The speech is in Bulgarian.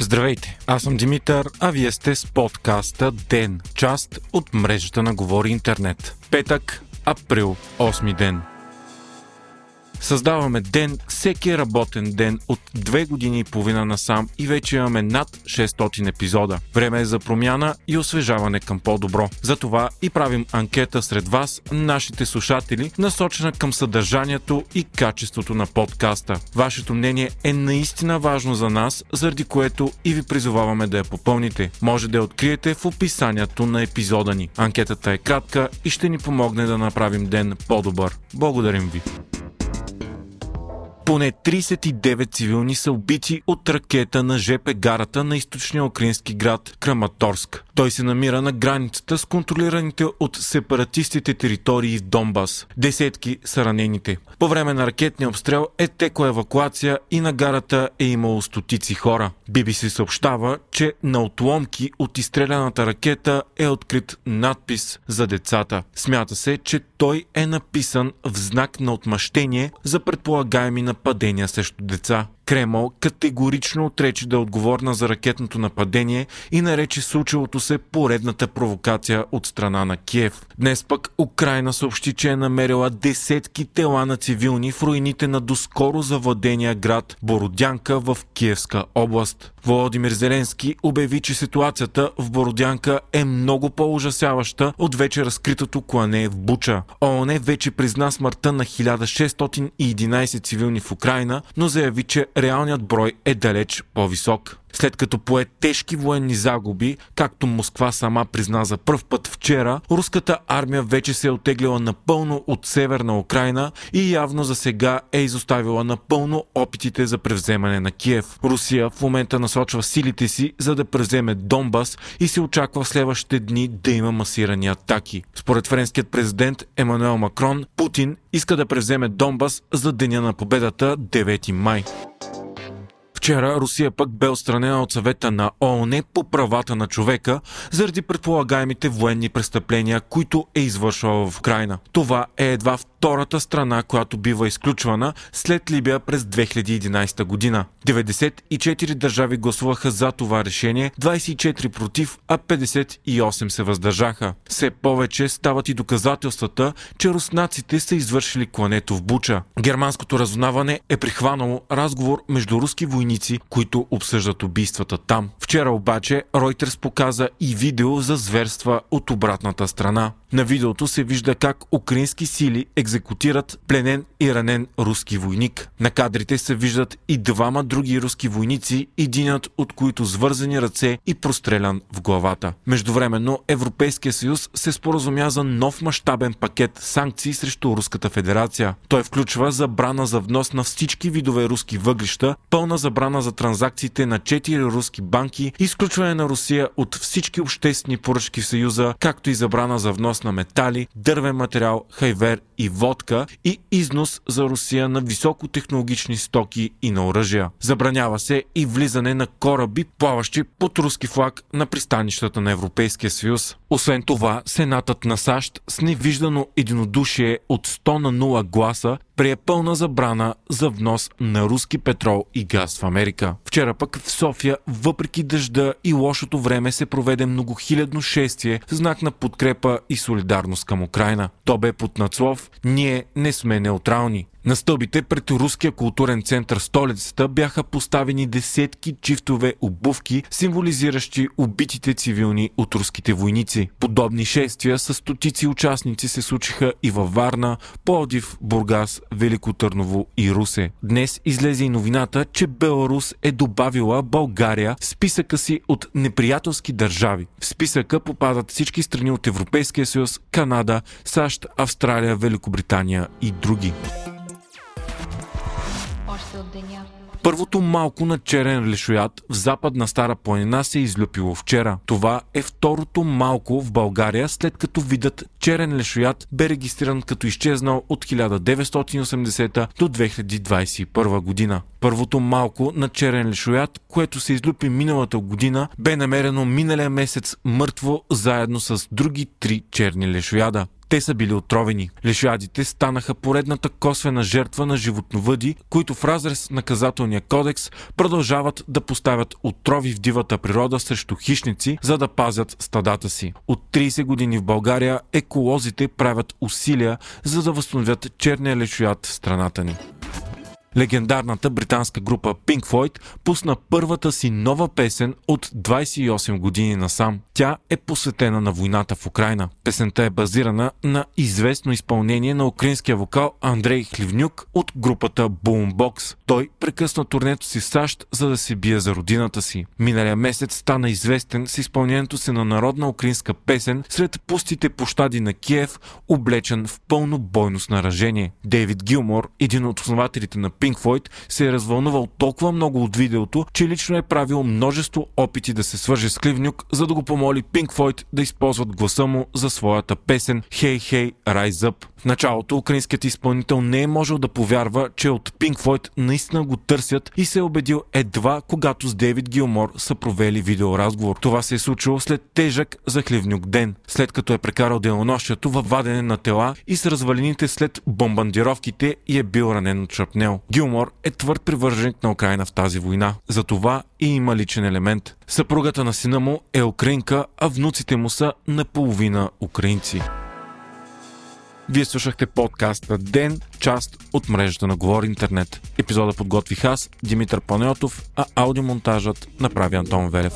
Здравейте, аз съм Димитър, а вие сте с подкаста ДЕН, част от мрежата на Говори Интернет. Петък, април, 8 ден. Създаваме ден, всеки работен ден от две години и половина насам и вече имаме над 600 епизода. Време е за промяна и освежаване към по-добро. Затова и правим анкета сред вас, нашите слушатели, насочена към съдържанието и качеството на подкаста. Вашето мнение е наистина важно за нас, заради което и ви призоваваме да я попълните. Може да я откриете в описанието на епизода ни. Анкетата е кратка и ще ни помогне да направим ден по-добър. Благодарим ви! Поне 39 цивилни са убити от ракета на ЖП гарата на източния украински град Краматорск. Той се намира на границата с контролираните от сепаратистите територии в Донбас. Десетки са ранените. По време на ракетния обстрел е текла евакуация и на гарата е имало стотици хора. BBC съобщава, че на отломки от изстреляната ракета е открит надпис за децата. Смята се, че той е написан в знак на отмъщение за предполагаеми нападения срещу деца. Кремъл категорично отрече да е отговорна за ракетното нападение и нарече случилото се поредната провокация от страна на Киев. Днес пък Украина съобщи, че е намерила десетки тела на цивилни в руините на доскоро завладения град Бородянка в Киевска област. Володимир Зеленски обяви, че ситуацията в Бородянка е много по-ужасяваща от вече разкритото клане в Буча. ООН вече призна смъртта на 1611 цивилни в Украина, но заяви, че реалният брой е далеч по-висок. След като пое тежки военни загуби, както Москва сама призна за първ път вчера, руската армия вече се е отеглила напълно от северна Украина и явно за сега е изоставила напълно опитите за превземане на Киев. Русия в момента насочва силите си за да превземе Донбас и се очаква в следващите дни да има масирани атаки. Според френският президент Емануел Макрон, Путин иска да превземе Донбас за деня на победата 9 май. Вчера Русия пък бе отстранена от съвета на ООН по правата на човека заради предполагаемите военни престъпления, които е извършвала в Украина. Това е едва втората страна, която бива изключвана след Либия през 2011 година. 94 държави гласуваха за това решение, 24 против, а 58 се въздържаха. Все повече стават и доказателствата, че руснаците са извършили клането в Буча. Германското разузнаване е прихванало разговор между руски войници войници, които обсъждат убийствата там. Вчера обаче Ройтерс показа и видео за зверства от обратната страна. На видеото се вижда как украински сили екзекутират пленен и ранен руски войник. На кадрите се виждат и двама други руски войници, единят от които с вързани ръце и прострелян в главата. Междувременно Европейския съюз се споразумя за нов мащабен пакет санкции срещу Руската федерация. Той включва забрана за внос на всички видове руски въглища, пълна забрана за транзакциите на 4 руски банки, изключване на Русия от всички обществени поръчки в Съюза, както и забрана за внос на метали, дървен материал, хайвер и водка и износ за Русия на високотехнологични стоки и на оръжия. Забранява се и влизане на кораби, плаващи под руски флаг на пристанищата на Европейския съюз. Освен това, Сенатът на САЩ с невиждано единодушие от 100 на 0 гласа прие пълна забрана за внос на руски петрол и газ в Америка. Вчера пък в София, въпреки дъжда и лошото време, се проведе многохилядно шествие в знак на подкрепа и солидарност към Украина. То бе под надслов «Ние не сме неутрални». На стълбите пред Руския културен център столицата бяха поставени десетки чифтове обувки, символизиращи убитите цивилни от руските войници. Подобни шествия с стотици участници се случиха и във Варна, Пловдив, Бургас, Велико Търново и Русе. Днес излезе и новината, че Беларус е добавила България в списъка си от неприятелски държави. В списъка попадат всички страни от Европейския съюз, Канада, САЩ, Австралия, Великобритания и други. Първото малко на черен лешоят в западна Стара планина се е излюпило вчера. Това е второто малко в България, след като видът черен лешоят бе регистриран като изчезнал от 1980 до 2021 година. Първото малко на черен лешоят, което се излюпи миналата година, бе намерено миналия месец мъртво заедно с други три черни лешояда. Те са били отровени. Лешоядите станаха поредната косвена жертва на животновъди, които в разрез наказателния кодекс продължават да поставят отрови в дивата природа срещу хищници, за да пазят стадата си. От 30 години в България еколозите правят усилия за да възстановят черния лешояд в страната ни. Легендарната британска група Pink Floyd пусна първата си нова песен от 28 години насам. Тя е посветена на войната в Украина. Песента е базирана на известно изпълнение на украинския вокал Андрей Хливнюк от групата Boombox. Той прекъсна турнето си в САЩ, за да се бие за родината си. Миналия месец стана известен с изпълнението си на народна украинска песен сред пустите площади на Киев, облечен в пълно бойно снаражение. Дейвид Гилмор, един от основателите на Pink Floyd, се е развълнувал толкова много от видеото, че лично е правил множество опити да се свърже с Кливнюк, за да го помоли Pink Floyd да използват гласа му за своята песен Hey Hey Rise Up. В началото украинският изпълнител не е можел да повярва, че от Pink Floyd наистина го търсят и се е убедил едва когато с Дейвид Гилмор са провели видеоразговор. Това се е случило след тежък захливнюк ден, след като е прекарал денонощието във вадене на тела и с развалините след бомбандировките и е бил ранен от шрапнел. Гилмор е твърд привърженик на Украина в тази война. Затова и има личен елемент. Съпругата на сина му е украинка, а внуците му са наполовина украинци. Вие слушахте подкаста Ден, част от мрежата на Говори Интернет. Епизода подготвих аз, Димитър Панеотов, а аудиомонтажът направи Антон Велев.